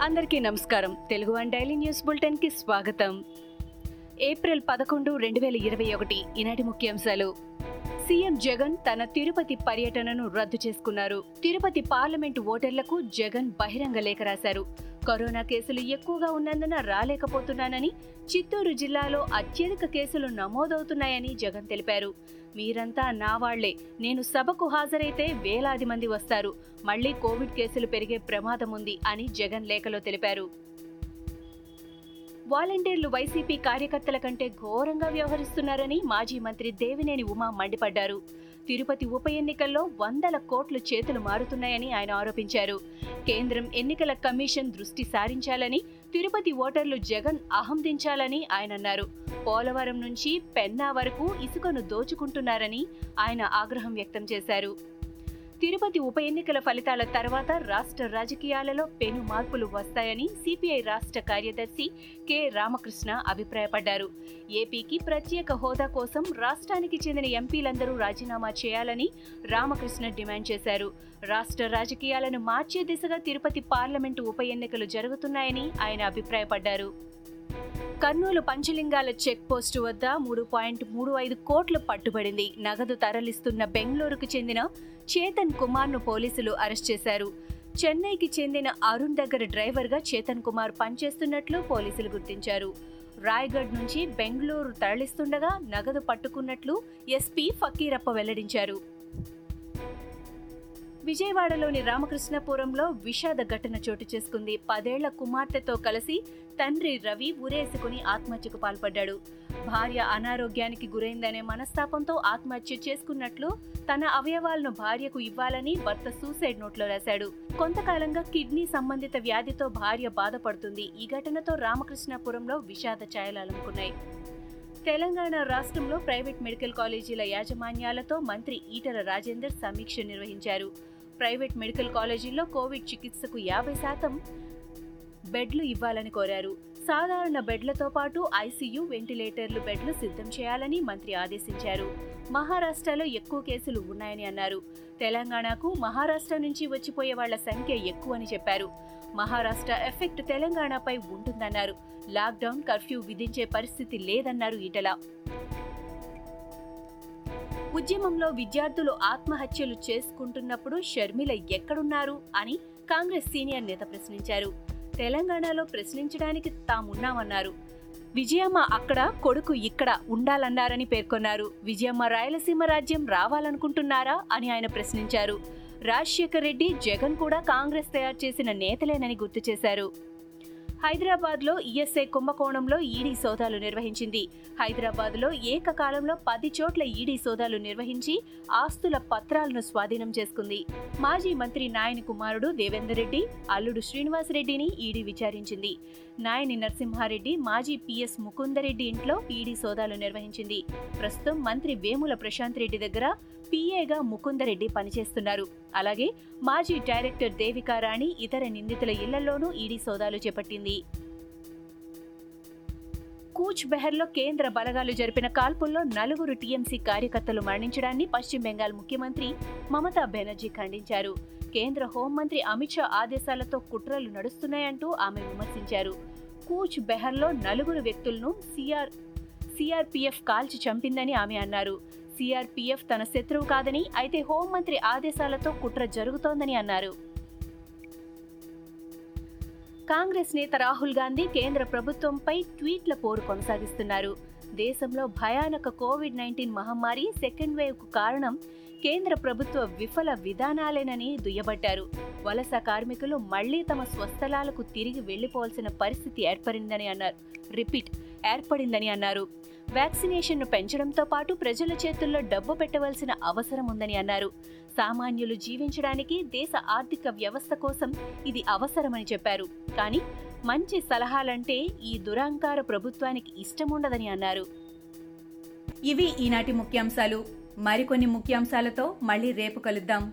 అందరికీ నమస్కారం. Telugu one daily news బులెటిన్కి స్వాగతం. ఏప్రిల్ పదకొండు రెండు వేల ఇరవై ఒకటి ఈనాటి ముఖ్యాంశాలు. సీఎం జగన్ తన తిరుపతి పర్యటనను రద్దు చేసుకున్నారు. తిరుపతి పార్లమెంటు ఓటర్లకు జగన్ బహిరంగ లేఖ రాశారు. కరోనా కేసులు ఎక్కువగా ఉన్నందున రాలేకపోతున్నానని చిత్తూరు జిల్లాలో అత్యధిక కేసులు నమోదవుతున్నాయని జగన్ తెలిపారు. మీరంతా నా వాళ్ళే. నేను సభకు హాజరైతే వేలాది మంది వస్తారు. మళ్ళీ కోవిడ్ కేసులు పెరిగే ప్రమాదం ఉంది అని జగన్ లేఖలో తెలిపారు. వాలంటీర్లు వైసీపీ కార్యకర్తల కంటే ఘోరంగా వ్యవహరిస్తున్నారని మాజీ మంత్రి దేవినేని ఉమా మండిపడ్డారు. తిరుపతి ఉప ఎన్నికల్లో వందల కోట్లు చేతులు మారుతున్నాయని ఆయన ఆరోపించారు. కేంద్రం ఎన్నికల కమిషన్ దృష్టి సారించాలని తిరుపతి ఓటర్లు జగన్ అహం దించాలని ఆయన అన్నారు. పోలవరం నుంచి పెన్నా వరకు ఇసుకను దోచుకుంటున్నారని ఆయన ఆగ్రహం వ్యక్తం చేశారు. తిరుపతి ఉప ఎన్నికల ఫలితాల తర్వాత రాష్ట్ర రాజకీయాలలో పెను మార్పులు వస్తాయని సిపిఐ రాష్ట్ర కార్యదర్శి కె. రామకృష్ణ అభిప్రాయపడ్డారు. ఏపీకి ప్రత్యేక హోదా కోసం రాష్ట్రానికి చెందిన ఎంపీలందరూ రాజీనామా చేయాలని రామకృష్ణ డిమాండ్ చేశారు. రాష్ట్ర రాజకీయాలను మార్చే దిశగా తిరుపతి పార్లమెంటు ఉప ఎన్నికలు జరుగుతున్నాయని ఆయన అభిప్రాయపడ్డారు. కర్నూలు పంచలింగాల చెక్ పోస్టు వద్ద మూడు పాయింట్ మూడు ఐదు కోట్లు పట్టుబడింది. నగదు తరలిస్తున్న బెంగళూరుకు చెందిన చేతన్ కుమార్ను పోలీసులు అరెస్ట్ చేశారు. చెన్నైకి చెందిన అరుణ్ దగ్గర డ్రైవర్గా చేతన్ కుమార్ పనిచేస్తున్నట్లు పోలీసులు గుర్తించారు. రాయ్గఢ్ నుంచి బెంగళూరు తరలిస్తుండగా నగదు పట్టుకున్నట్లు ఎస్పీ ఫకీరప్ప వెల్లడించారు. విజయవాడలోని రామకృష్ణపురంలో విషాద ఘటన చోటు చేసుకుంది. పదేళ్ళ కుమార్తెతో కలిసి తండ్రి రవి ఉరేసుకుని ఆత్మహత్యకు పాల్పడ్డాడు. భార్య అనారోగ్యానికి గురైందనే మనస్తాపంతో ఆత్మహత్య చేసుకున్నట్లు తన అవయవాలను భార్యకు ఇవ్వాలని భర్త సూసైడ్ నోట్లో రాశాడు. కొంతకాలంగా కిడ్నీ సంబంధిత వ్యాధితో భార్య బాధపడుతుంది. ఈ ఘటనతో రామకృష్ణపురంలో విషాద ఛాయలాలనుకున్నాయి తెలంగాణ రాష్ట్రంలో ప్రైవేట్ మెడికల్ కాలేజీల యాజమాన్యాలతో మంత్రి ఈటల రాజేందర్ సమీక్ష నిర్వహించారు. ప్రైవేట్ మెడికల్ కాలేజీల్లో కోవిడ్ చికిత్సకు యాభై శాతం బెడ్లు ఇవ్వాలని కోరారు. సాధారణ బెడ్లతో పాటు ఐసీయూ వెంటిలేటర్లు బెడ్లు సిద్ధం చేయాలని మంత్రి ఆదేశించారు. మహారాష్ట్రలో ఎక్కువ కేసులు ఉన్నాయని అన్నారు. తెలంగాణకు మహారాష్ట్ర నుంచి వచ్చిపోయే వాళ్ళ సంఖ్య ఎక్కువని చెప్పారు. మహారాష్ట్ర ఎఫెక్ట్ తెలంగాణపై ఉంటుందన్నారు. లాక్డౌన్ కర్ఫ్యూ విధించే పరిస్థితి లేదన్నారు ఈటల. ఉద్యమంలో విద్యార్థులు ఆత్మహత్యలు చేసుకుంటున్నప్పుడు షర్మిల ఎక్కడున్నారు అని కాంగ్రెస్ సీనియర్ నేత ప్రశ్నించారు. తెలంగాణలో ప్రశ్నించడానికి తామున్నామన్నారు. విజయమ్మ అక్కడ కొడుకు ఇక్కడ ఉండాలన్నారని పేర్కొన్నారు. విజయమ్మ రాయలసీమ రాజ్యం రావాలనుకుంటున్నారా అని ఆయన ప్రశ్నించారు. రాజశేఖర్ రెడ్డి జగన్ కూడా కాంగ్రెస్ తయారు చేసిన నేతలేనని గుర్తు చేశారు. హైదరాబాద్లో ఈఎస్ఐ కుంభకోణంలో ఈడీ సోదాలు నిర్వహించింది. హైదరాబాద్లో ఏకకాలంలో పది చోట్ల ఈడీ సోదాలు నిర్వహించి ఆస్తుల పత్రాలను స్వాధీనం చేసుకుంది. మాజీ మంత్రి నాయని కుమారుడు దేవేందర్ రెడ్డి అల్లుడు శ్రీనివాసరెడ్డిని ఈడీ విచారించింది. నాయని నరసింహారెడ్డి మాజీ పిఎస్ ముకుందరెడ్డి ఇంట్లో ఈడీ సోదాలు నిర్వహించింది. ప్రస్తుతం మంత్రి వేముల ప్రశాంత్ రెడ్డి దగ్గర పిఏగా ముకుందరెడ్డి పనిచేస్తున్నారు. అలాగే మాజీ డైరెక్టర్ దేవికారాణి ఇతర నిందితుల ఇళ్ళలోనూ ఈడీ సోదాలు చేపట్టింది. కూచ్ బెహర్లో కేంద్ర బలగాలు జరిపిన కాల్పుల్లో నలుగురు టీఎంసీ కార్యకర్తలు మరణించడాన్ని పశ్చిమ బెంగాల్ ముఖ్యమంత్రి మమతా బెనర్జీ ఖండించారు. కేంద్ర హోంమంత్రి అమిత్ షా ఆదేశాలతో కుట్రలు నడుస్తున్నాయంటూ ఆమె విమర్శించారు. కూచ్ బెహర్లో నలుగురు వ్యక్తులను సిఆర్ సిఆర్పీఎఫ్ కాల్చి చంపిందని ఆమె అన్నారు. సిఆర్పీఎఫ్ తన శత్రువు కాదని అయితే హోంమంత్రి ఆదేశాలతో కుట్ర జరుగుతోందని అన్నారు. కాంగ్రెస్ నేత రాహుల్ గాంధీ కేంద్ర ప్రభుత్వంపై ట్వీట్ల పోరు కొనసాగిస్తున్నారు. దేశంలో భయానక కోవిడ్ నైన్టీన్ మహమ్మారి సెకండ్ వేవ్కు కారణం కేంద్ర ప్రభుత్వ విఫల విధానాలేనని దుయ్యబట్టారు. వలస కార్మికులు మళ్ళీ తమ స్వస్థలాలకు తిరిగి వెళ్ళిపోవాల్సిన పరిస్థితి ఏర్పడిందని అన్నారు. రిపీట్ ఏర్పడిందని అన్నారు. వ్యాక్సినేషన్ను పెంచడంతో పాటు ప్రజల చేతుల్లో డబ్బు పెట్టవలసిన అవసరం ఉందని అన్నారు. సామాన్యులు జీవించడానికి దేశ ఆర్థిక వ్యవస్థ కోసం ఇది అవసరమని చెప్పారు. కానీ మంచి సలహాలంటే ఈ దురాంకార ప్రభుత్వానికి ఇష్టముండదని అన్నారు. ఇవి ఈనాటి ముఖ్యాంశాలు. మరికొన్ని ముఖ్యాంశాలతో మళ్ళీ రేపు కలుద్దాం.